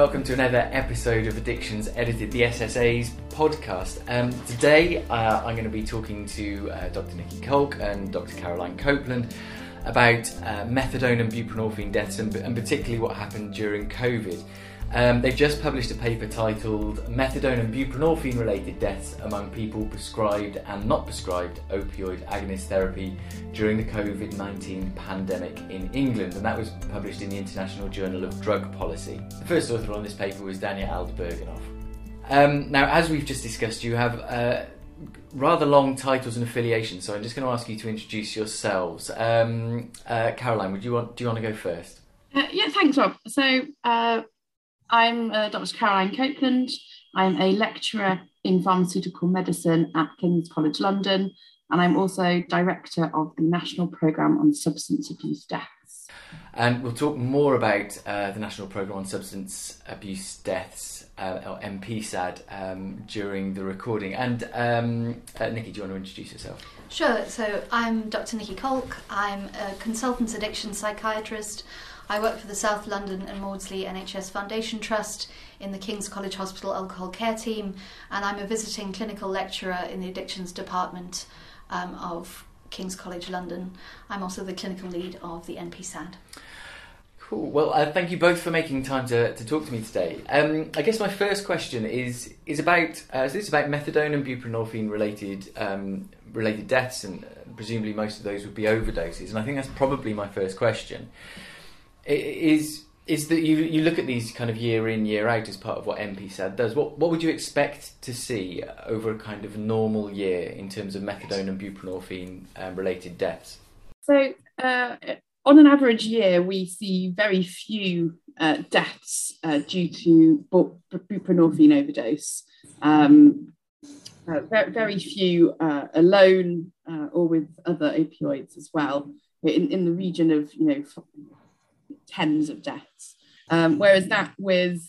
Welcome to another episode of Addictions Edited, the SSA's podcast. Um, today uh, I'm going to be talking to uh, Dr. Nicky Kalk and Dr. Caroline Copeland about uh, methadone and buprenorphine deaths and, and particularly what happened during COVID. Um, they've just published a paper titled Methadone and Buprenorphine Related Deaths Among People Prescribed and Not Prescribed Opioid Agonist Therapy During the COVID 19 Pandemic in England, and that was published in the International Journal of Drug Policy. The first author on this paper was Daniel Aldabergenov. Um, now, as we've just discussed, you have uh, rather long titles and affiliations, so I'm just going to ask you to introduce yourselves. Um, uh, Caroline, would you want? Do you want to go first? Uh, yeah, thanks, Rob. So, uh, I'm uh, Dr. Caroline Copeland. I'm a lecturer in pharmaceutical medicine at King's College London, and I'm also director of the National Programme on Substance Abuse Deaths. And we'll talk more about uh, the National Programme on Substance Abuse Deaths, uh, or NPSAD, um, during the recording. And um, uh, Nicky, do you want to introduce yourself? Sure. So I'm Dr. Nicky Kalk. I'm a consultant addiction psychiatrist. I work for the South London and Maudsley NHS Foundation Trust in the King's College Hospital Alcohol Care Team, and I'm a visiting clinical lecturer in the Addictions Department um, of King's College London. I'm also the clinical lead of the NPSAD. Cool. Well, uh, thank you both for making time to, to talk to me today. Um, I guess my first question is is about uh, so this is about methadone and buprenorphine related um, related deaths, and uh, presumably most of those would be overdoses. And I think that's probably my first question is is that you you look at these kind of year in year out as part of what NPSAD does. What what would you expect to see over a kind of normal year in terms of methadone and buprenorphine um, related deaths? So. Uh, on an average year, we see very few uh, deaths uh, due to buprenorphine overdose. Um, uh, very, very, few uh, alone uh, or with other opioids as well, in, in the region of you know tens of deaths. Um, whereas that with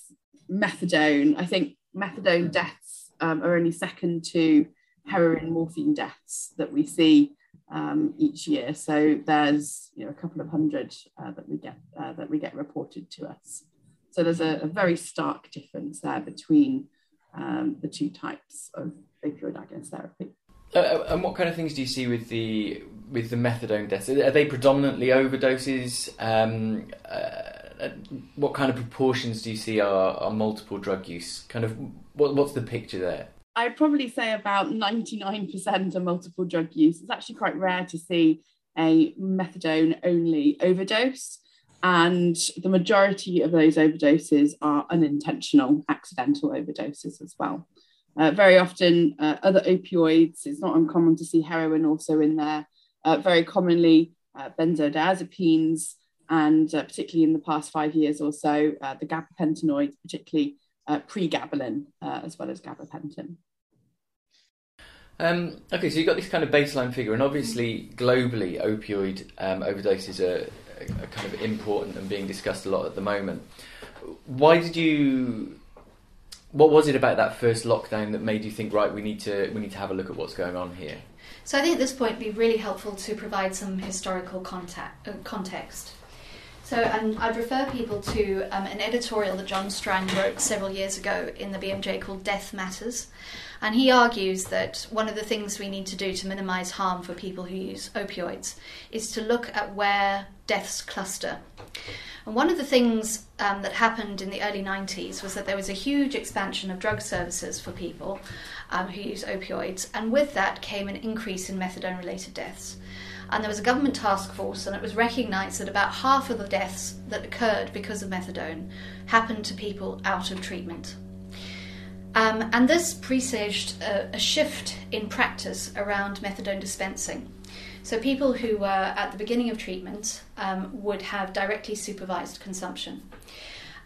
methadone, I think methadone deaths um, are only second to heroin morphine deaths that we see um, each year. So there's you know a couple of hundred uh, that we get uh, that we get reported to us. So there's a, a very stark difference there between um, the two types of opioid agonist therapy. Uh, uh, and what kind of things do you see with the with the methadone deaths? Are they predominantly overdoses? Um, uh, what kind of proportions do you see are, are multiple drug use? Kind of what, what's the picture there? I'd probably say about 99% are multiple drug use. It's actually quite rare to see a methadone only overdose. And the majority of those overdoses are unintentional, accidental overdoses as well. Uh, very often, uh, other opioids, it's not uncommon to see heroin also in there. Uh, very commonly, uh, benzodiazepines, and uh, particularly in the past five years or so, uh, the gabapentinoids, particularly pregabalin, as well as gabapentin. Um, okay, so you've got this kind of baseline figure, and obviously globally, opioid um, overdoses are, are kind of important and being discussed a lot at the moment. Why did you what was it about that first lockdown that made you think, right, we need to we need to have a look at what's going on here? So I think at this point it'd be really helpful to provide some historical contact, uh, context. So and I'd refer people to um, an editorial that John Strang wrote several years ago in the BMJ called Death Matters. And he argues that one of the things we need to do to minimize harm for people who use opioids is to look at where deaths cluster. And one of the things um, that happened in the early 90s was that there was a huge expansion of drug services for people um, who use opioids, and with that came an increase in methadone related deaths. And there was a government task force, and it was recognised that about half of the deaths that occurred because of methadone happened to people out of treatment. Um, and this presaged a, a shift in practice around methadone dispensing. So, people who were at the beginning of treatment um, would have directly supervised consumption.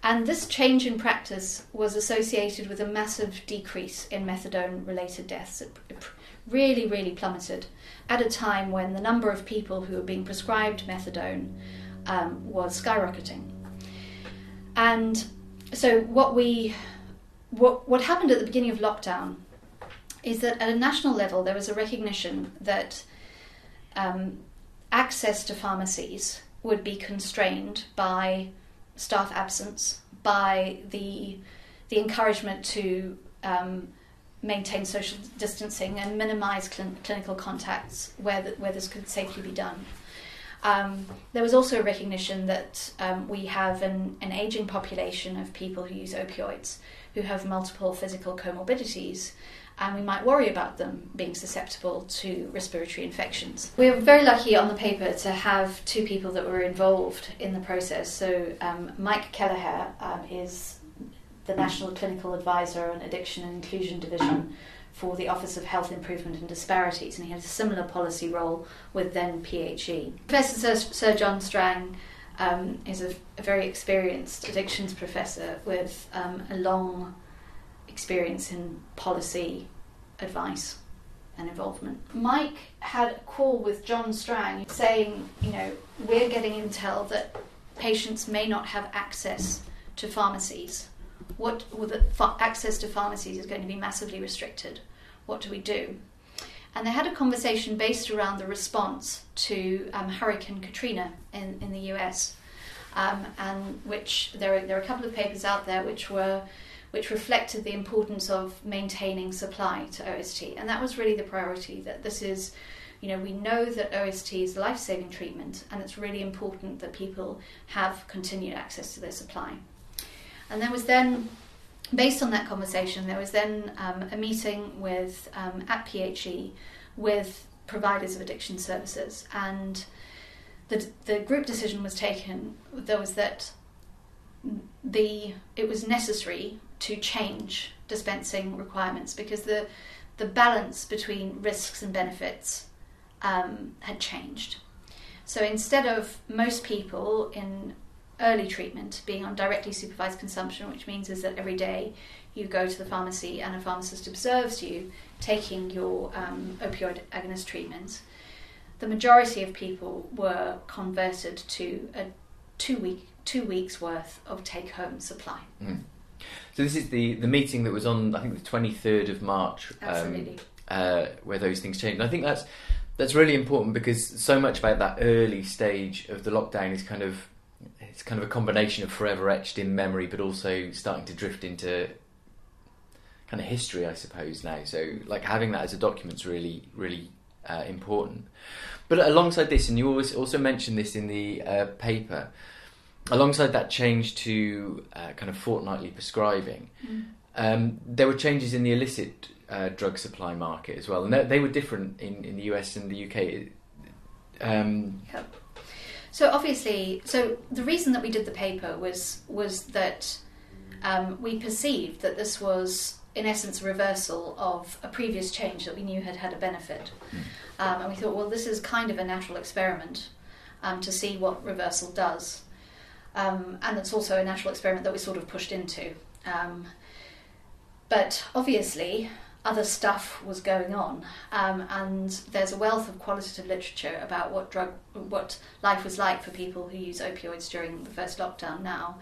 And this change in practice was associated with a massive decrease in methadone related deaths. It really, really plummeted at a time when the number of people who were being prescribed methadone um, was skyrocketing. And so, what we what, what happened at the beginning of lockdown is that at a national level there was a recognition that um, access to pharmacies would be constrained by staff absence, by the the encouragement to um, maintain social distancing and minimise cl- clinical contacts where the, where this could safely be done. Um, there was also a recognition that um, we have an, an aging population of people who use opioids who have multiple physical comorbidities and we might worry about them being susceptible to respiratory infections. We were very lucky on the paper to have two people that were involved in the process. So, um, Mike Kelleher um, is the National Clinical Advisor on Addiction and Inclusion Division for the Office of Health Improvement and Disparities, and he had a similar policy role with then PHE. Professor Sir, Sir John Strang um, is a, a, very experienced addictions professor with um, a long experience in policy advice and involvement. Mike had a call with John Strang saying, you know, we're getting intel that patients may not have access to pharmacies. What access to pharmacies is going to be massively restricted. What do we do? And they had a conversation based around the response to um, Hurricane Katrina in, in the US, um, and which there are, there are a couple of papers out there which were which reflected the importance of maintaining supply to OST. And that was really the priority that this is, you know, we know that OST is life saving treatment and it's really important that people have continued access to their supply. And there was then, based on that conversation, there was then um, a meeting with um, at PHE with providers of addiction services and the, the group decision was taken there was that the it was necessary to change dispensing requirements because the the balance between risks and benefits um, had changed. So instead of most people in early treatment being on directly supervised consumption, which means is that every day you go to the pharmacy and a pharmacist observes you taking your um, opioid agonist treatment, the majority of people were converted to a two week two weeks worth of take home supply. Mm. So this is the the meeting that was on I think the twenty third of March. Um, Absolutely. Uh, where those things changed. And I think that's that's really important because so much about that early stage of the lockdown is kind of it's kind of a combination of forever etched in memory, but also starting to drift into kind of history, I suppose now. So like having that as a document is really really uh, important. But alongside this, and you always also mentioned this in the uh, paper, alongside that change to uh, kind of fortnightly prescribing, mm. um, there were changes in the illicit uh, drug supply market as well, and they, they, were different in, in the US and the UK. Um, yep. So obviously, so the reason that we did the paper was was that um, we perceived that this was in essence a reversal of a previous change that we knew had had a benefit, mm. um, and we thought, well, this is kind of a natural experiment um, to see what reversal does. Um, and it's also a natural experiment that we sort of pushed into. Um, but obviously, other stuff was going on, um, and there's a wealth of qualitative literature about what drug, what life was like for people who use opioids during the first lockdown now.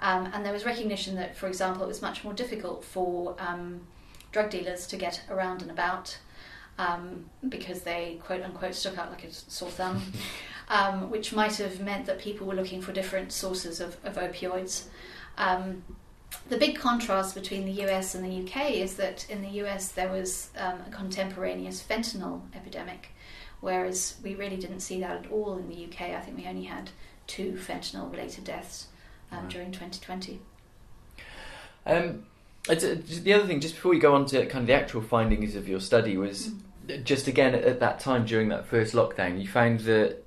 Um, and there was recognition that, for example, it was much more difficult for um, drug dealers to get around and about um, because they quote unquote stuck out like a sore thumb. um, which might have meant that people were looking for different sources of, of opioids. Um, the big contrast between the US and the UK is that in the US there was um, a contemporaneous fentanyl epidemic, whereas we really didn't see that at all in the UK. I think we only had two fentanyl related deaths um, right. during 2020. Um, the other thing, just before we go on to kind of the actual findings of your study, was mm. just again at that time during that first lockdown, you found that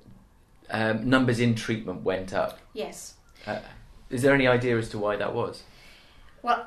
um, numbers in treatment went up. Yes. Uh, is there any idea as to why that was? Well,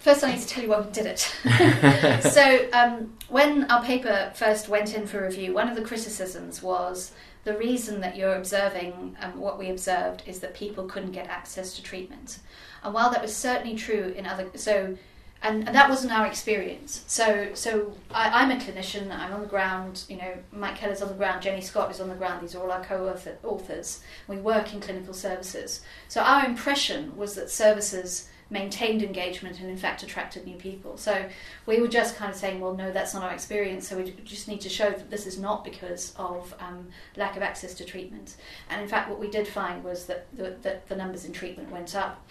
first I need to tell you why we did it. so, um, when our paper first went in for review, one of the criticisms was the reason that you're observing um, what we observed is that people couldn't get access to treatment. And while that was certainly true in other, so and, and that wasn't our experience. So, so I, am a clinician. I'm on the ground. You know, Mike Kelleher's on the ground. Jenny Scott is on the ground. These are all our co-authors. We work in clinical services. So our impression was that services maintained engagement and in fact attracted new people. So we were just kind of saying, well, no, that's not our experience. So we just need to show that this is not because of um, lack of access to treatment. And in fact, what we did find was that the, that the numbers in treatment went up.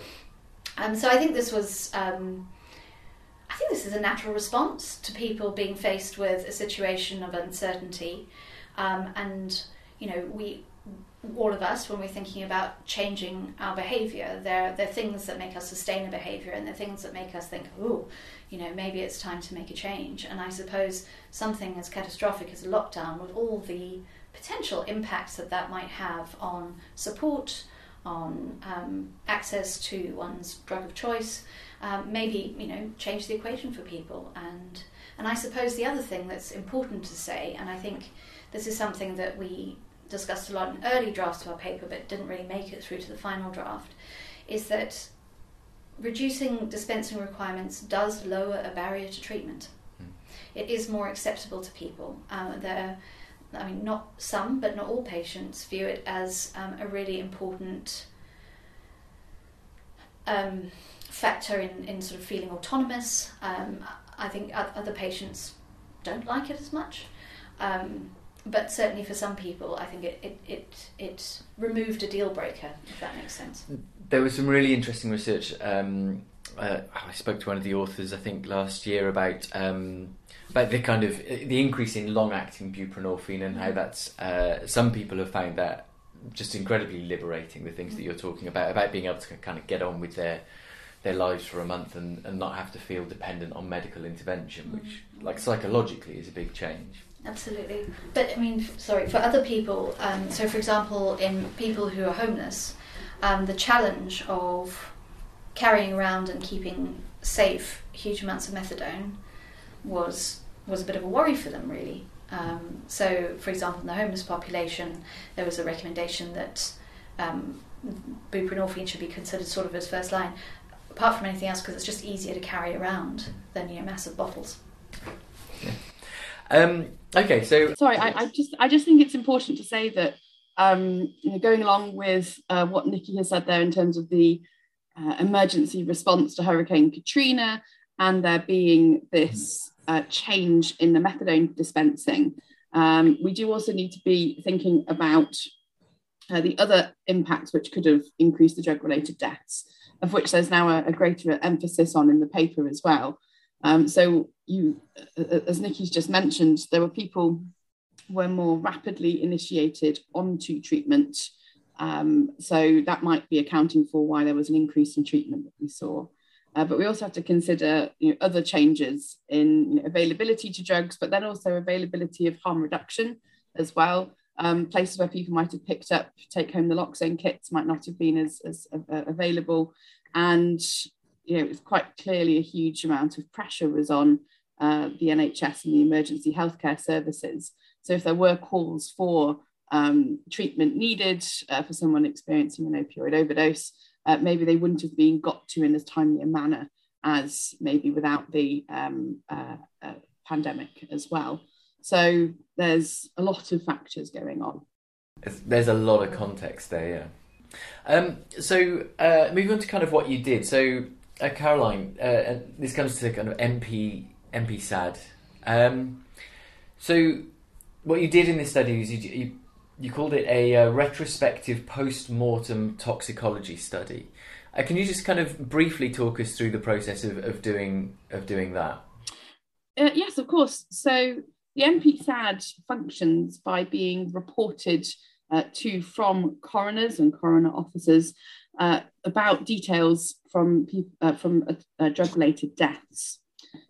Um, so I think this was. Um, I think this is a natural response to people being faced with a situation of uncertainty, um, and you know we all of us when we're thinking about changing our behavior there there are things that make us sustain a behavior and there are things that make us think oh you know maybe it's time to make a change. And i suppose something as catastrophic as a lockdown with all the potential impacts that that might have on support on um, access to one's drug of choice um, maybe you know change the equation for people. And and i suppose the other thing that's important to say and i think this is something that we discussed a lot in early drafts of our paper but didn't really make it through to the final draft, is that reducing dispensing requirements does lower a barrier to treatment. Mm. It is more acceptable to people. Um, there, I mean, not some, but not all patients view it as um, a really important um, factor in, in sort of feeling autonomous. Um, I think other patients don't like it as much. Um, but certainly for some people, I think it, it, it, it removed a deal breaker, if that makes sense. There was some really interesting research. Um, uh, I spoke to one of the authors, I think, last year about um, about the kind of the increase in long-acting buprenorphine and how mm-hmm. that's uh, some people have found that just incredibly liberating. The things that you're talking about about being able to kind of get on with their their lives for a month and, and not have to feel dependent on medical intervention, which, mm-hmm. like psychologically, is a big change. Absolutely. But I mean, sorry, for other people, um, so for example, in people who are homeless, um, the challenge of carrying around and keeping safe huge amounts of methadone was was a bit of a worry for them, really. Um, so, for example, in the homeless population, there was a recommendation that um, buprenorphine should be considered sort of as first line, apart from anything else, because it's just easier to carry around than you know massive bottles. Yeah. Okay, so sorry, I, I, just I just think it's important to say that um, you know, going along with uh, what Nicky has said there in terms of the uh, emergency response to Hurricane Katrina and there being this uh, change in the methadone dispensing, um, we do also need to be thinking about uh, the other impacts which could have increased the drug-related deaths, of which there's now a, a greater emphasis on in the paper as well. Um, so you, as Nicky's just mentioned, there were people were more rapidly initiated onto treatment. Um, so that might be accounting for why there was an increase in treatment that we saw. Uh, but we also have to consider you know, other changes in you know, availability to drugs, but then also availability of harm reduction as well. Um, places where people might have picked up take home naloxone kits might not have been as, as uh, available. And you know, it was quite clearly a huge amount of pressure was on uh, the NHS and the emergency healthcare services. So if there were calls for um, treatment needed uh, for someone experiencing an opioid overdose, uh, maybe they wouldn't have been got to in as timely a manner as maybe without the um, uh, uh, pandemic as well. So there's a lot of factors going on. There's a lot of context there, yeah. Um, so uh, moving on to kind of what you did. So uh, Caroline, uh, this comes to kind of MP NPSAD. Um, so, what you did in this study is you you, you called it a uh, retrospective post-mortem toxicology study. Uh, can you just kind of briefly talk us through the process of, of doing of doing that? Uh, yes, of course. So the NPSAD functions by being reported uh, to from coroners and coroner officers uh, about details from uh, from uh, drug-related deaths.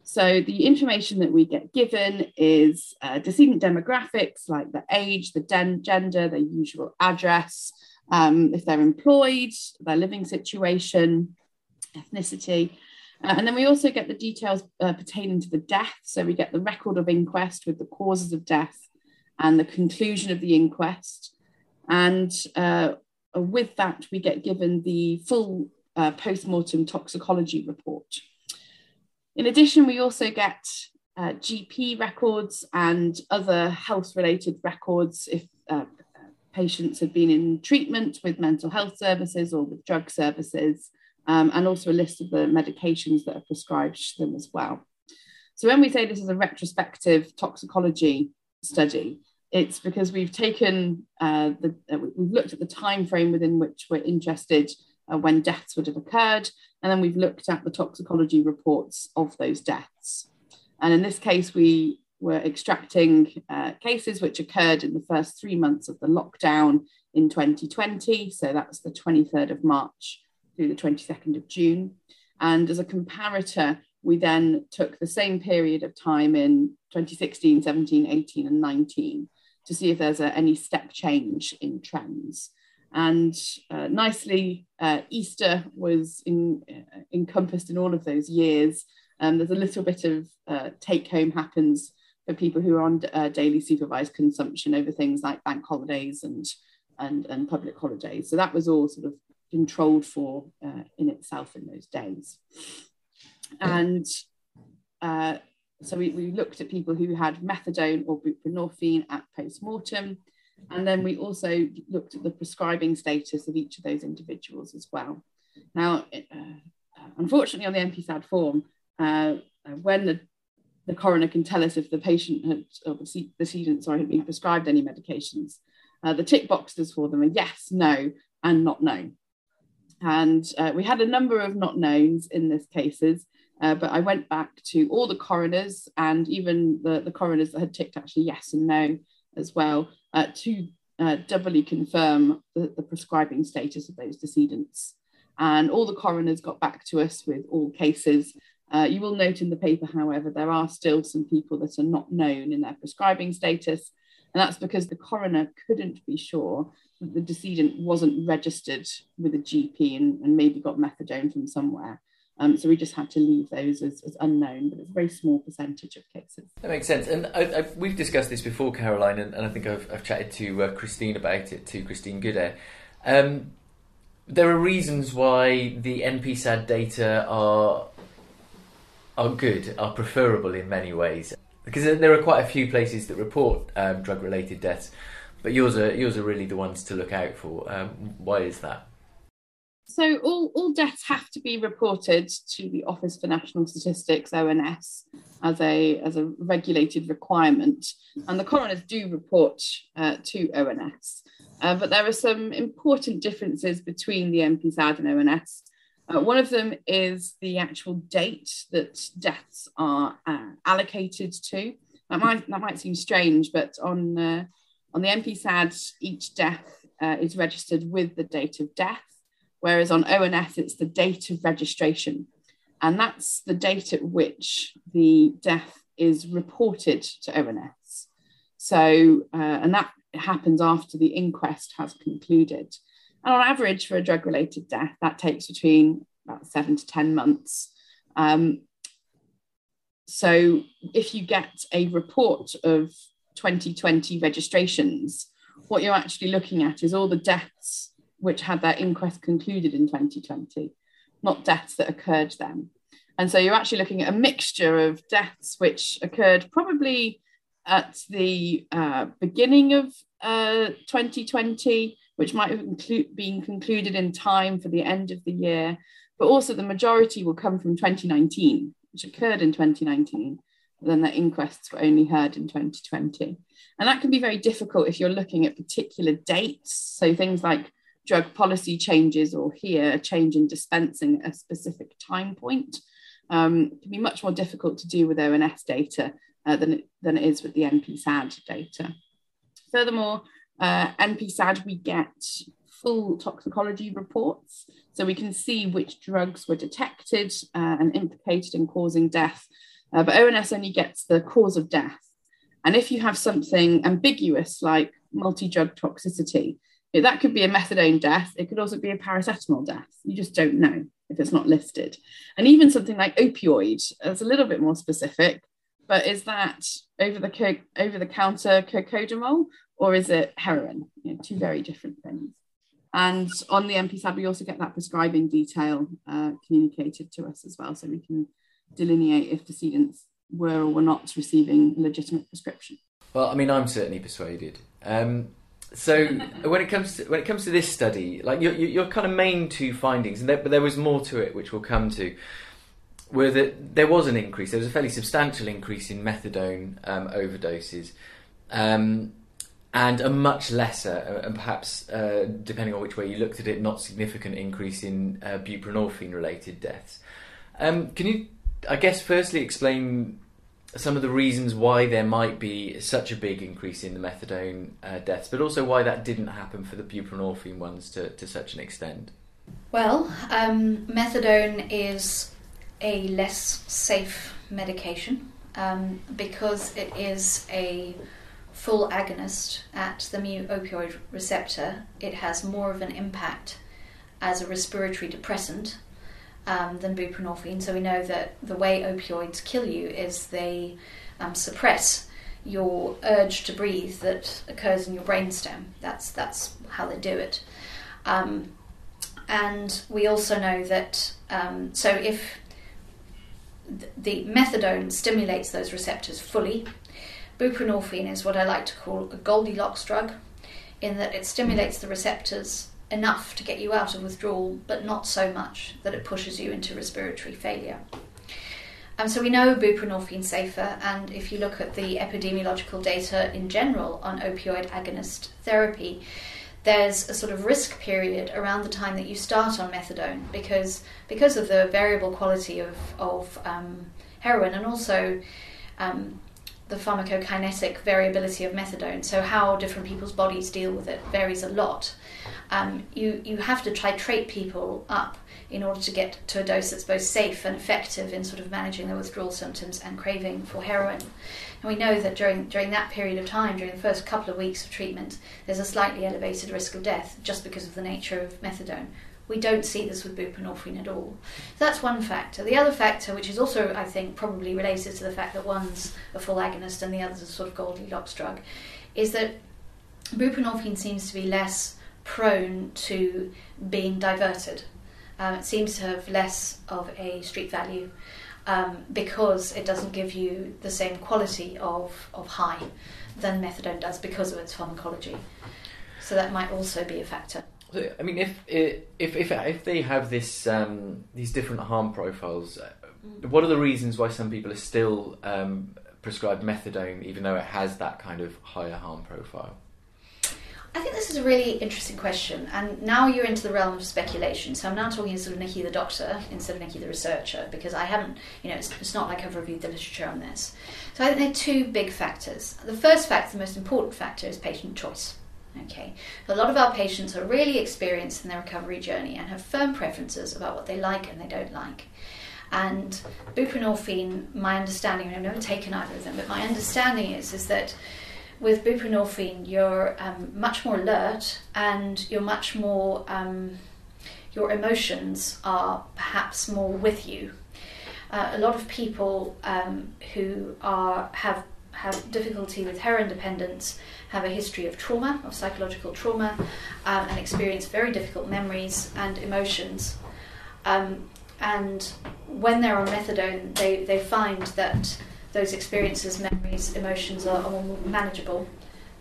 So the information that we get given is uh, decedent demographics like the age, the den- gender, their usual address, um, if they're employed, their living situation, ethnicity. Uh, and then we also get the details uh, pertaining to the death. So we get the record of inquest with the causes of death and the conclusion of the inquest. And uh, with that, we get given the full uh, post-mortem toxicology report. In addition, we also get uh, GP records and other health-related records if uh, patients have been in treatment with mental health services or with drug services, um, and also a list of the medications that are prescribed to them as well. So when we say this is a retrospective toxicology study, it's because we've taken uh, the uh, we've looked at the time frame within which we're interested uh, when deaths would have occurred, and then we've looked at the toxicology reports of those deaths. And in this case, we were extracting uh, cases which occurred in the first three months of the lockdown in 2020. So that's the 23rd of March through the 22nd of June. And as a comparator, we then took the same period of time in 2016, 17, 18, and 19 to see if there's a, any step change in trends. And uh, nicely, uh, Easter was in, uh, encompassed in all of those years. Um, there's a little bit of uh, take home happens for people who are on uh, daily supervised consumption over things like bank holidays and, and, and public holidays. So that was all sort of controlled for uh, in itself in those days. And so we, we looked at people who had methadone or buprenorphine at post-mortem. And then we also looked at the prescribing status of each of those individuals as well. Now, uh, unfortunately, on the NPSAD form, uh, when the, the coroner can tell us if the patient had, or the, the decedent, sorry, had been prescribed any medications, uh, the tick boxes for them are yes, no, and not known. And uh, we had a number of not knowns in this cases, uh, but I went back to all the coroners and even the, the coroners that had ticked actually yes and no as well uh, to uh, doubly confirm the, the, prescribing status of those decedents. And all the coroners got back to us with all cases. Uh, you will note in the paper, however, there are still some people that are not known in their prescribing status. And that's because the coroner couldn't be sure that the decedent wasn't registered with a GP and, and maybe got methadone from somewhere. Um, so we just had to leave those as, as, unknown, but it's a very small percentage of cases. That makes sense. And I, I, we've discussed this before, Caroline, and, and I think I've, I've, chatted to uh, Christine about it, to Christine Goodair. Um, there are reasons why the NPSAD data are are good, are preferable in many ways, because there are quite a few places that report um, drug-related deaths, but yours are yours are really the ones to look out for. Um, why is that? So all, all deaths have to be reported to the Office for National Statistics, ONS, as a, as a regulated requirement. And the coroners do report uh, to ONS. Uh, but there are some important differences between the NPSAD and ONS. Uh, one of them is the actual date that deaths are uh, allocated to. That might, that might seem strange, but on, uh, on the NPSAD, each death uh, is registered with the date of death whereas on ONS, it's the date of registration. And that's the date at which the death is reported to ONS. So, uh, and that happens after the inquest has concluded. And on average, for a drug related death, that takes between about seven to 10 months. Um, so, if you get a report of 2020 registrations, what you're actually looking at is all the deaths which had their inquest concluded in 2020, not deaths that occurred then. And so you're actually looking at a mixture of deaths which occurred probably at the uh, beginning of uh, 2020, which might have been concluded in time for the end of the year, but also the majority will come from 2019, which occurred in 2019. Then the inquests were only heard in 2020. And that can be very difficult if you're looking at particular dates. So things like drug policy changes or here a change in dispensing at a specific time point um, can be much more difficult to do with ONS data uh, than, it, than it is with the NPSAD data. Furthermore, uh, NPSAD, we get full toxicology reports, so we can see which drugs were detected uh, and implicated in causing death. Uh, but ONS only gets the cause of death. And if you have something ambiguous like multi drug toxicity, that could be a methadone death. It could also be a paracetamol death. You just don't know if it's not listed. And even something like opioid, it's a little bit more specific. But is that over the co- over the counter cocodamol or is it heroin? You know, two very different things. And on the NPSAD, we also get that prescribing detail uh, communicated to us as well, so we can delineate if decedents were or were not receiving a legitimate prescription. Well, I mean, I'm certainly persuaded. Um, so when it comes to when it comes to this study, like your, your kind of main two findings, and there, but there was more to it, which we'll come to, were that there was an increase. There was a fairly substantial increase in methadone um, overdoses, um, and a much lesser, uh, and perhaps uh, depending on which way you looked at it, not significant increase in uh, buprenorphine-related deaths. Um, can you, I guess, firstly explain some of the reasons why there might be such a big increase in the methadone uh, deaths, but also why that didn't happen for the buprenorphine ones to, to such an extent? Well, um, methadone is a less safe medication um, because it is a full agonist at the mu opioid receptor. It has more of an impact as a respiratory depressant um, than buprenorphine. So we know that the way opioids kill you is they um, suppress your urge to breathe that occurs in your brainstem. That's that's how they do it. Um, and we also know that um, so if the methadone stimulates those receptors fully, buprenorphine is what I like to call a Goldilocks drug, in that it stimulates the receptors enough to get you out of withdrawal, but not so much that it pushes you into respiratory failure. Um, so we know buprenorphine safer, and if you look at the epidemiological data in general on opioid agonist therapy, there's a sort of risk period around the time that you start on methadone because because of the variable quality of of um, heroin and also um, the pharmacokinetic variability of methadone. So how different people's bodies deal with it varies a lot um, you, you have to titrate people up in order to get to a dose that's both safe and effective in sort of managing their withdrawal symptoms and craving for heroin. And we know that during, during that period of time, during the first couple of weeks of treatment, there's a slightly elevated risk of death just because of the nature of methadone. We don't see this with buprenorphine at all. So that's one factor. The other factor, which is also, I think, probably related to the fact that one's a full agonist and the other's a sort of Goldilocks drug, is that buprenorphine seems to be less prone to being diverted. Um, it seems to have less of a street value um, because it doesn't give you the same quality of, of high than methadone does because of its pharmacology. So that might also be a factor. I mean, if if if if they have this um, these different harm profiles, uh, mm. what are the reasons why some people are still um, prescribed methadone, even though it has that kind of higher harm profile? I think this is a really interesting question, and now you're into the realm of speculation. So I'm now talking as sort of Nicky the doctor instead of Nicky the researcher, because I haven't, you know, it's, it's, not like I've reviewed the literature on this. So I think there are two big factors. The first factor, the most important factor, is patient choice. Okay, a lot of our patients are really experienced in their recovery journey and have firm preferences about what they like and they don't like. And buprenorphine, my understanding, and I've never taken either of them, but my understanding is is that with buprenorphine, you're um, much more alert and you're much more, um, your emotions are perhaps more with you. Uh, a lot of people um, who are have have difficulty with heroin dependence have a history of trauma, of psychological trauma, um, and experience very difficult memories and emotions. Um, and when they're on methadone, they, they find that those experiences, memories, emotions are, are more manageable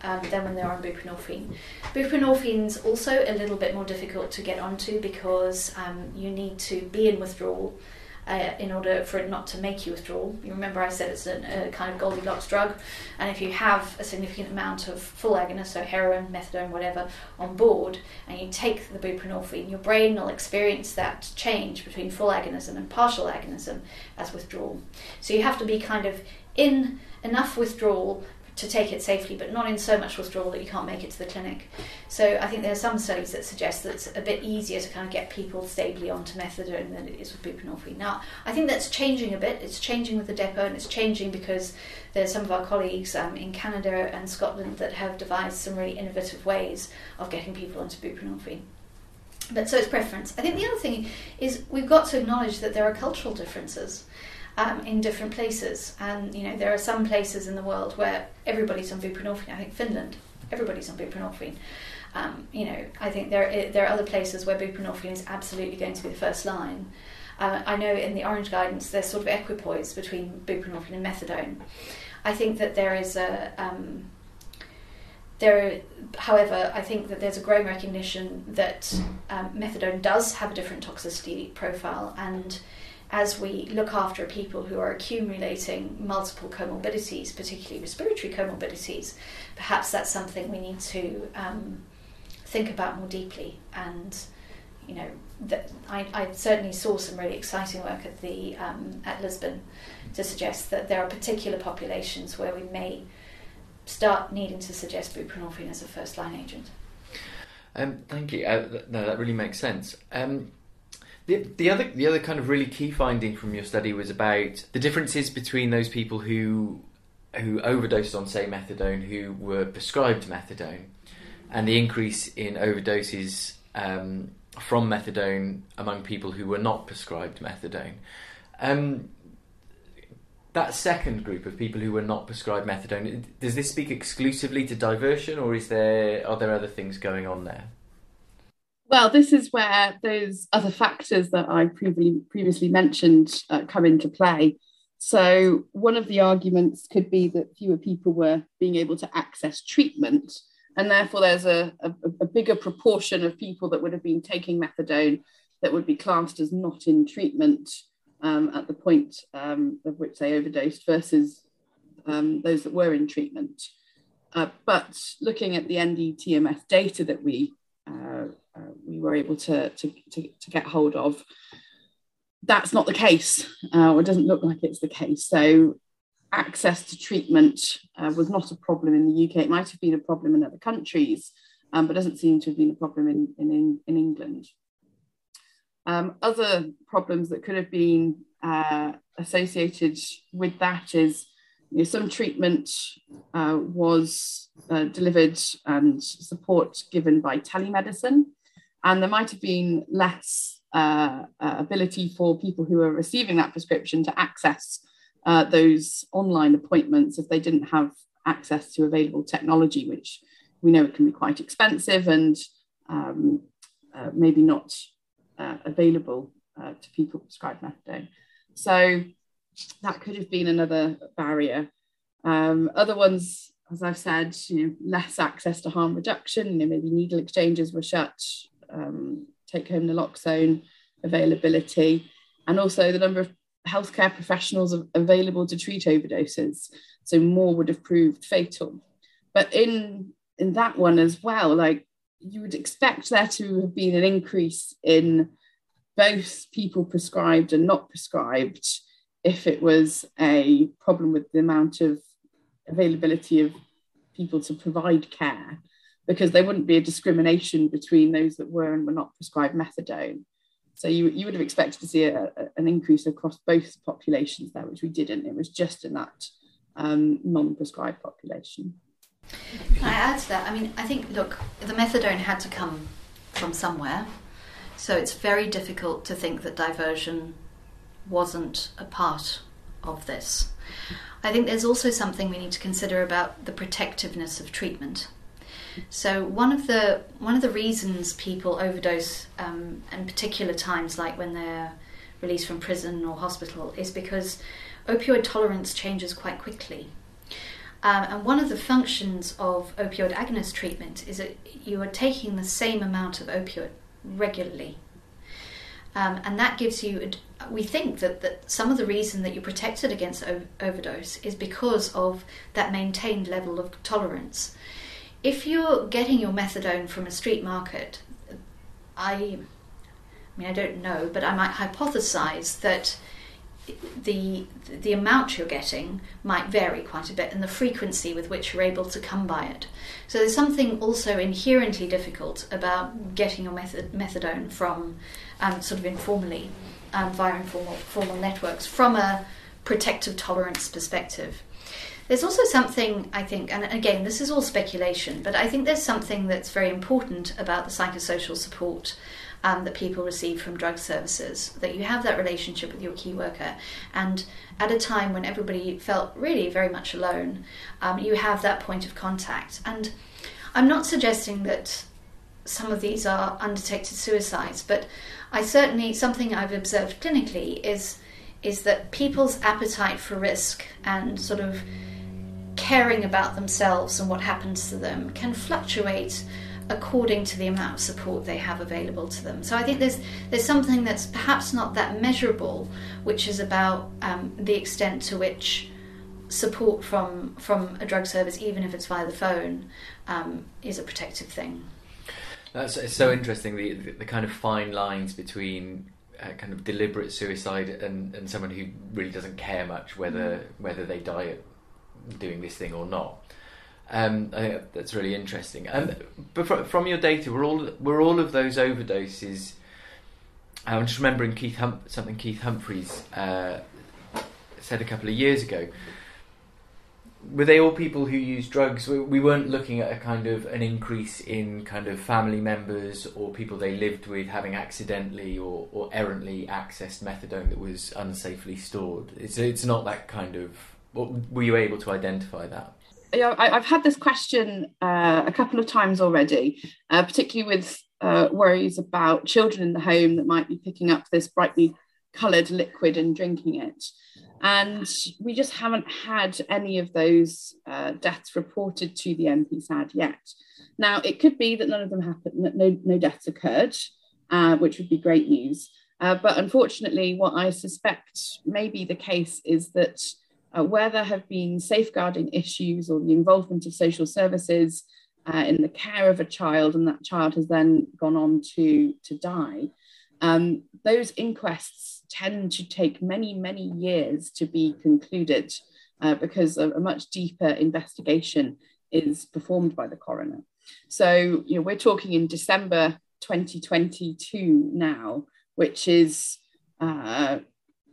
um, than when they're on buprenorphine. Buprenorphine's also a little bit more difficult to get onto because um, you need to be in withdrawal uh, in order for it not to make you withdraw. You remember I said it's a, a, kind of Goldilocks drug, and if you have a significant amount of full agonist, so heroin, methadone, whatever, on board, and you take the buprenorphine, your brain will experience that change between full agonism and partial agonism as withdrawal. So you have to be kind of in enough withdrawal to take it safely, but not in so much withdrawal that you can't make it to the clinic. So I think there are some studies that suggest that it's a bit easier to kind of get people stably onto methadone than it is with buprenorphine. Now, I think that's changing a bit. It's changing with the depot, and it's changing because there's some of our colleagues um, in Canada and Scotland that have devised some really innovative ways of getting people onto buprenorphine. But so it's preference. I think the other thing is we've got to acknowledge that there are cultural differences um, in different places. And you know, there are some places in the world where everybody's on buprenorphine. I think Finland, everybody's on buprenorphine. Um, you know, I think there there are other places where buprenorphine is absolutely going to be the first line. Uh, I know in the Orange Guidance there's sort of equipoise between buprenorphine and methadone. I think that there is a um, there, however, I think that there's a growing recognition that um, methadone does have a different toxicity profile, and as we look after people who are accumulating multiple comorbidities, particularly respiratory comorbidities, perhaps that's something we need to um, think about more deeply. And you know, I, I, certainly saw some really exciting work at the um, at Lisbon to suggest that there are particular populations where we may start needing to suggest buprenorphine as a first line agent. Um, thank you. Uh, no, that really makes sense. Um, the, the other the other kind of really key finding from your study was about the differences between those people who who overdosed on say methadone who were prescribed methadone and the increase in overdoses um, from methadone among people who were not prescribed methadone. Um, that second group of people who were not prescribed methadone, does this speak exclusively to diversion, or is there are there other things going on there? Well, this is where those other factors that I previously previously mentioned uh, come into play. So, one of the arguments could be that fewer people were being able to access treatment and therefore there's a, a, a, bigger proportion of people that would have been taking methadone that would be classed as not in treatment um, at the point um, of which they overdosed versus um, those that were in treatment. Uh, but looking at the NDTMS data that we uh, uh, we were able to, to, to, to, get hold of, that's not the case, uh, or it doesn't look like it's the case. So access to treatment uh, was not a problem in the UK. It might have been a problem in other countries, um, but doesn't seem to have been a problem in, in, in England. Um, other problems that could have been uh, associated with that is you know, some treatment uh, was uh, delivered and support given by telemedicine, and there might have been less uh, uh, ability for people who are receiving that prescription to access uh, those online appointments if they didn't have access to available technology, which we know it can be quite expensive and um, uh, maybe not available to people prescribed methadone. So that could have been another barrier. Um, other ones, as I've said, you know, less access to harm reduction. You know, maybe needle exchanges were shut, um, take home naloxone availability, and also the number of healthcare professionals available to treat overdoses. So more would have proved fatal. But in in that one as well, like you would expect there to have been an increase in both people prescribed and not prescribed if it was a problem with the amount of availability of people to provide care because there wouldn't be a discrimination between those that were and were not prescribed methadone. So you, you would have expected to see a, a, an increase across both populations there, which we didn't. It was just in that um, non-prescribed population. Can I add to that? I mean, I think, look, the methadone had to come from somewhere. So it's very difficult to think that diversion wasn't a part of this. I think there's also something we need to consider about the protectiveness of treatment. So one of the one of the reasons people overdose, um, in particular times like when they're released from prison or hospital, is because opioid tolerance changes quite quickly. Um, and one of the functions of opioid agonist treatment is that you are taking the same amount of opioid regularly. Um, and that gives you, we think that, that some of the reason that you're protected against o- overdose is because of that maintained level of tolerance if you're getting your methadone from a street market, I, I mean, I don't know, but I might hypothesize that the the amount you're getting might vary quite a bit and the frequency with which you're able to come by it. So there's something also inherently difficult about getting your method, methadone from um, sort of informally um, via informal formal networks from a protective tolerance perspective. There's also something, I think, and again, this is all speculation, but I think there's something that's very important about the psychosocial support um, that people receive from drug services, that you have that relationship with your key worker. And at a time when everybody felt really very much alone, um, you have that point of contact. And I'm not suggesting that some of these are undetected suicides, but I certainly, something I've observed clinically is, is that people's appetite for risk and sort of caring about themselves and what happens to them can fluctuate according to the amount of support they have available to them. So I think there's there's something that's perhaps not that measurable, which is about um, the extent to which support from from a drug service, even if it's via the phone, um, is a protective thing. That's so interesting. The, the, the kind of fine lines between uh, kind of deliberate suicide and, and someone who really doesn't care much whether mm. whether they die doing this thing or not. Um, I think that's really interesting. Um, but from, from your data, were all were all of those overdoses? I'm just remembering Keith hum- something Keith Humphreys uh, said a couple of years ago. Were they all people who use drugs? We, we weren't looking at a kind of an increase in kind of family members or people they lived with having accidentally or, or errantly accessed methadone that was unsafely stored. It's it's not that kind of. Were you able to identify that? yeah, I, have had this question uh, a couple of times already, uh, particularly with uh, worries about children in the home that might be picking up this brightly coloured liquid and drinking it. And we just haven't had any of those uh, deaths reported to the NPSAD yet. Now, it could be that none of them happened, no, no deaths occurred, uh, which would be great news. Uh, but unfortunately, what I suspect may be the case is that uh, where there have been safeguarding issues or the involvement of social services uh, in the care of a child and that child has then gone on to, to die, um, those inquests tend to take many, many years to be concluded uh, because a, a, much deeper investigation is performed by the coroner. So, you know, we're talking in December 2022 now, which is uh,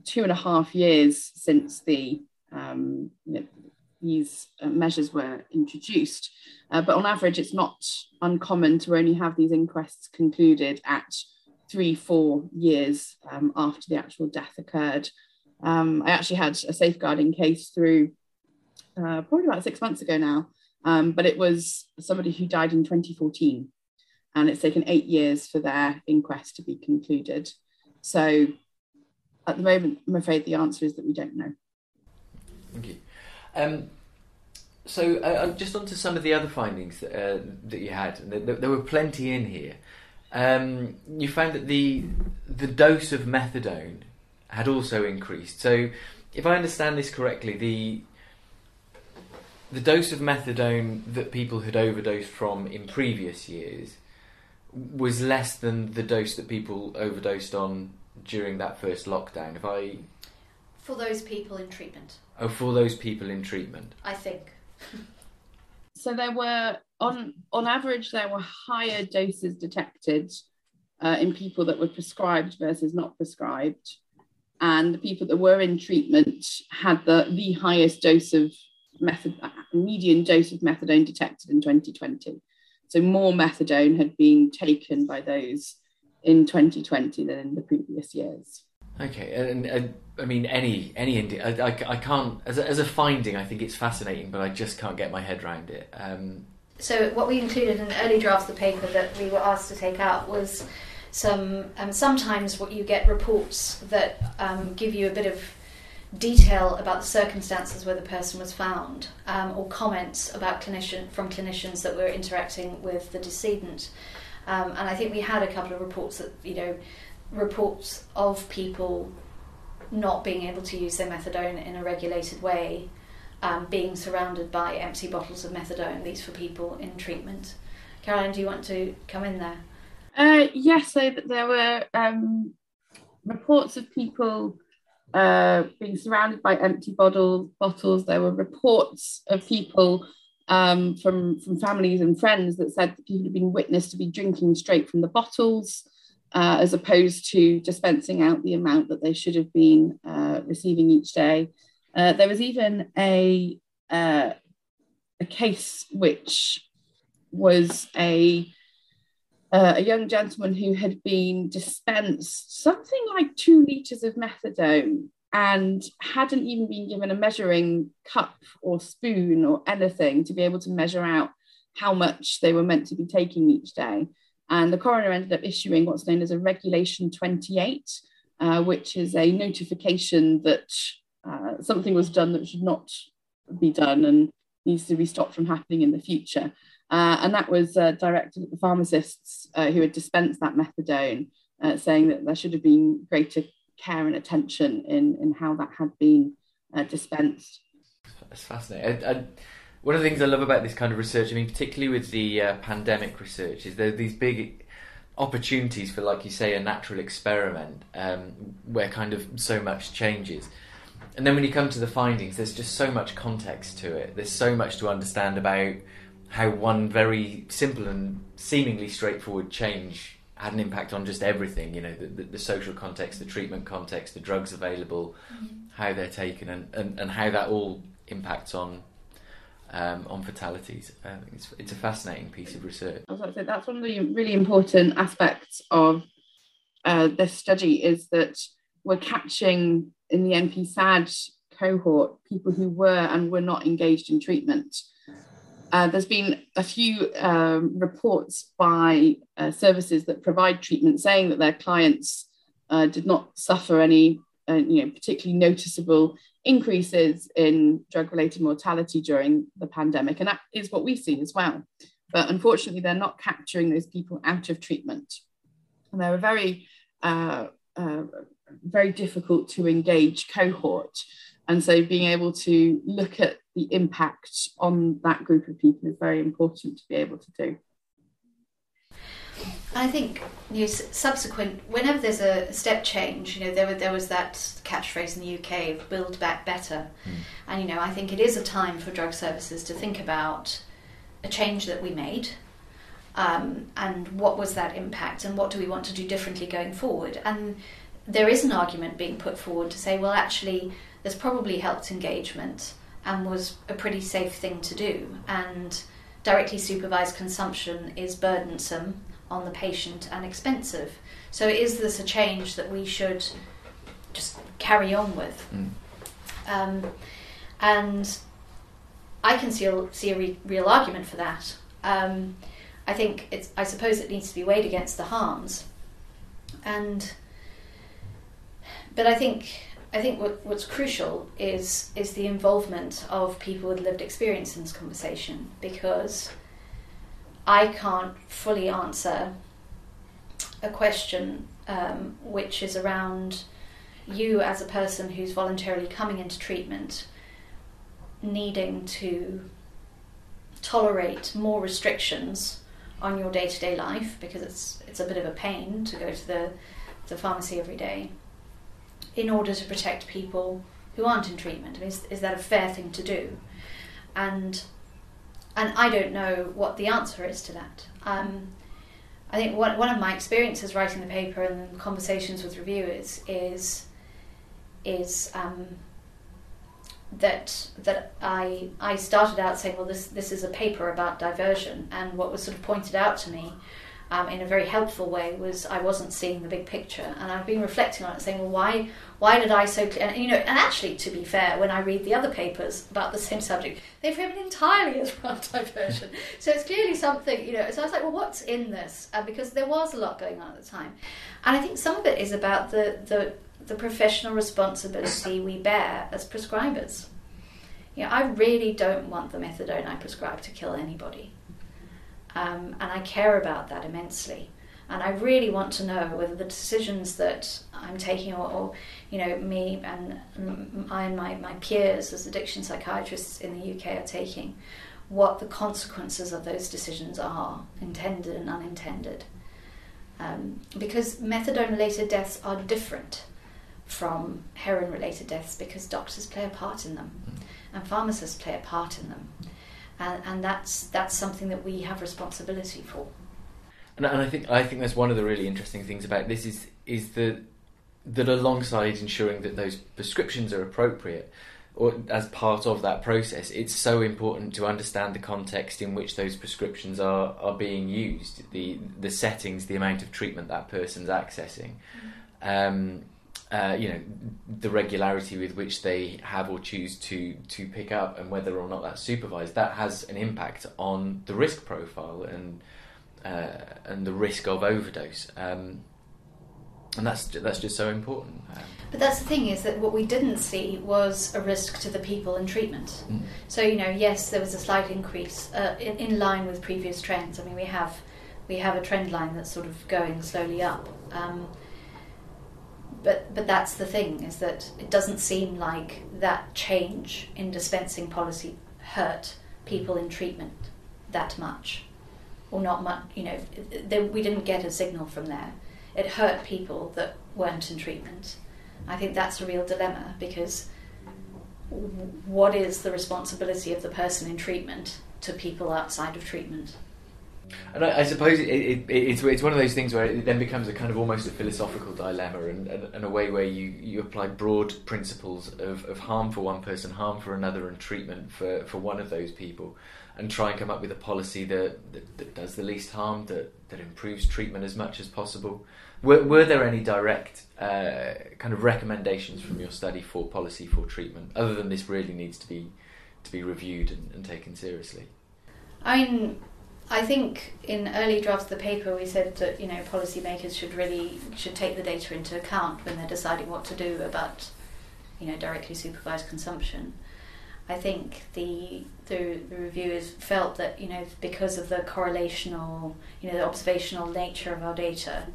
two and a half years since the um, you know, these uh, measures were introduced. Uh, but on average, it's not uncommon to only have these inquests concluded at three, four years um, after the actual death occurred. Um, I actually had a safeguarding case through uh, probably about six months ago now, um, but it was somebody who died in 2014. And it's taken eight years for their inquest to be concluded. So at the moment, I'm afraid the answer is that we don't know. Thank you. Um, so, uh, uh, just on to some of the other findings that, uh, that you had. There, there, were plenty in here. Um, you found that the the dose of methadone had also increased. So, if I understand this correctly, the the dose of methadone that people had overdosed from in previous years was less than the dose that people overdosed on during that first lockdown. If I for those people in treatment. Oh, for those people in treatment. I think. so there were on on average there were higher doses detected uh, in people that were prescribed versus not prescribed, and the people that were in treatment had the the highest dose of method median dose of methadone detected in 2020. So more methadone had been taken by those in 2020 than in the previous years. Okay, and, and, I mean any any Indi- I, I, I, can't as a, as a finding. I think it's fascinating, but I just can't get my head around it. Um, so what we included in early drafts of the paper that we were asked to take out was some um, sometimes what you get reports that um, give you a bit of detail about the circumstances where the person was found, um, or comments about clinician from clinicians that were interacting with the decedent. Um, and I think we had a couple of reports that you know reports of people not being able to use their methadone in a regulated way, um, being surrounded by empty bottles of methadone, these for people in treatment. Caroline, do you want to come in there? Uh, yes, so there were um, reports of people uh, being surrounded by empty bottle, bottles. There were reports of people um, from, from families and friends that said that people had been witnessed to be drinking straight from the bottles uh, as opposed to dispensing out the amount that they should have been uh, receiving each day. Uh, there was even a uh, a case which was a uh, a young gentleman who had been dispensed something like two liters of methadone and hadn't even been given a measuring cup or spoon or anything to be able to measure out how much they were meant to be taking each day. And the coroner ended up issuing what's known as a Regulation 28, uh, which is a notification that uh, something was done that should not be done. And needs to be stopped from happening in the future. Uh, and that was uh, directed at the pharmacists uh, who had dispensed that methadone, uh, saying that there should have been greater care and attention in, in how that had been dispensed. That's fascinating. I, I, one of the things I love about this kind of research, I mean, particularly with the uh, pandemic research, is there are these big opportunities for, like you say, a natural experiment um, where kind of so much changes. And then when you come to the findings, there's just so much context to it. There's so much to understand about how one very simple and seemingly straightforward change had an impact on just everything. You know, the, the, the social context, the treatment context, the drugs available, mm-hmm. how they're taken, and, and, and how that all impacts on um, on fatalities. Um, it's, it's a fascinating piece of research. I was about to say that's one of the really important aspects of uh, this study is that we're catching in the NPSAD cohort people who were and were not engaged in treatment. Uh, there's been a few um, reports by uh, services that provide treatment saying that their clients uh, did not suffer any, uh, you know, particularly noticeable increases in drug-related mortality during the pandemic, and that is what we see as well. But unfortunately, they're not capturing those people out of treatment, and they're a very, uh, uh, very difficult to engage cohort. And so, being able to look at the impact on that group of people is very important to be able to do. I think you know, subsequent, whenever there's a step change, you know, there, there was that catchphrase in the UK of build back better. Mm. And, you know, I think it is a time for drug services to think about a change that we made um, and what was that impact and what do we want to do differently going forward. And there is an argument being put forward to say, well, actually, there's probably helped engagement and was a pretty safe thing to do. And directly supervised consumption is burdensome on the patient and expensive. So is this a change that we should just carry on with? Mm. Um, and I can see a, see a re- real argument for that. Um, I think it's. I suppose it needs to be weighed against the harms, and but I think I think what, what's crucial is is the involvement of people with lived experience in this conversation because I can't fully answer a question um, which is around you as a person who's voluntarily coming into treatment needing to tolerate more restrictions on your day-to-day life because it's it's a bit of a pain to go to the the pharmacy every day in order to protect people who aren't in treatment. I mean, is, is that a fair thing to do? And and I don't know what the answer is to that. Um, I think one, one of my experiences writing the paper and conversations with reviewers is is um, that that I I started out saying, well, this this is a paper about diversion, and what was sort of pointed out to me um, in a very helpful way was I wasn't seeing the big picture, and I've been reflecting on it, saying, well, why why did I so and you know, and actually, to be fair, when I read the other papers about the same subject, they frame it entirely as about diversion. so it's clearly something, you know. So I was like, well, what's in this? Uh, because there was a lot going on at the time, and I think some of it is about the the the professional responsibility we bear as prescribers. You know, I really don't want the methadone I prescribe to kill anybody. Um, and I care about that immensely. And I really want to know whether the decisions that I'm taking, or, or you know, me and I and my, my peers as addiction psychiatrists in the UK are taking, what the consequences of those decisions are, intended and unintended. Um, because methadone related deaths are different from heroin related deaths because doctors play a part in them mm. and pharmacists play a part in them and, and that's that's something that we have responsibility for. And, and I think I think that's one of the really interesting things about this is is that that alongside ensuring that those prescriptions are appropriate, or as part of that process, it's so important to understand the context in which those prescriptions are, are being used, the the settings, the amount of treatment that person's accessing. Mm. Um, uh, you know the regularity with which they have or choose to to pick up and whether or not that's supervised that has an impact on the risk profile and uh, and the risk of overdose um, and that's that's just so important. Um, But that's the thing is that what we didn't see was a risk to the people in treatment. Mm. So you know, yes, there was a slight increase uh, in, in line with previous trends. I mean, we have we have a trend line that's sort of going slowly up. Um, but but that's the thing is that it doesn't seem like that change in dispensing policy hurt people in treatment that much, or not much. You know, there, we didn't get a signal from there. It hurt people that weren't in treatment. I think that's a real dilemma because what is the responsibility of the person in treatment to people outside of treatment? And I, I suppose it, it, it's it's one of those things where it then becomes a kind of almost a philosophical dilemma, and, and, and a way where you, you apply broad principles of, of harm for one person, harm for another, and treatment for, for one of those people, and try and come up with a policy that, that, that does the least harm, that, that improves treatment as much as possible. Were, were there any direct uh, kind of recommendations from your study for policy for treatment, other than this really needs to be to be reviewed and, and taken seriously? I mean, I think in early drafts of the paper we said that you know policymakers should really should take the data into account when they're deciding what to do about you know directly supervised consumption. I think the the, the reviewers felt that you know because of the correlational you know the observational nature of our data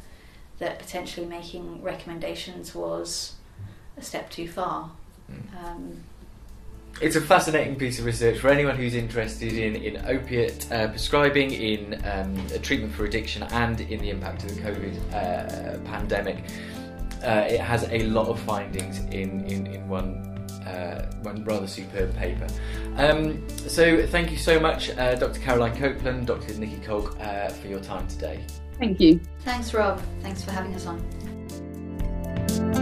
that potentially making recommendations was a step too far. Mm. Um, It's a fascinating piece of research for anyone who's interested in, in opiate uh, prescribing, in um, treatment for addiction, and in the impact of the COVID uh, pandemic. Uh, it has a lot of findings in, in, in one, uh, one rather superb paper. Um, so, thank you so much, uh, Dr. Caroline Copeland, Dr. Nicky Kalk, uh, for your time today. Thank you. thanks, Rob. Thanks for having us on.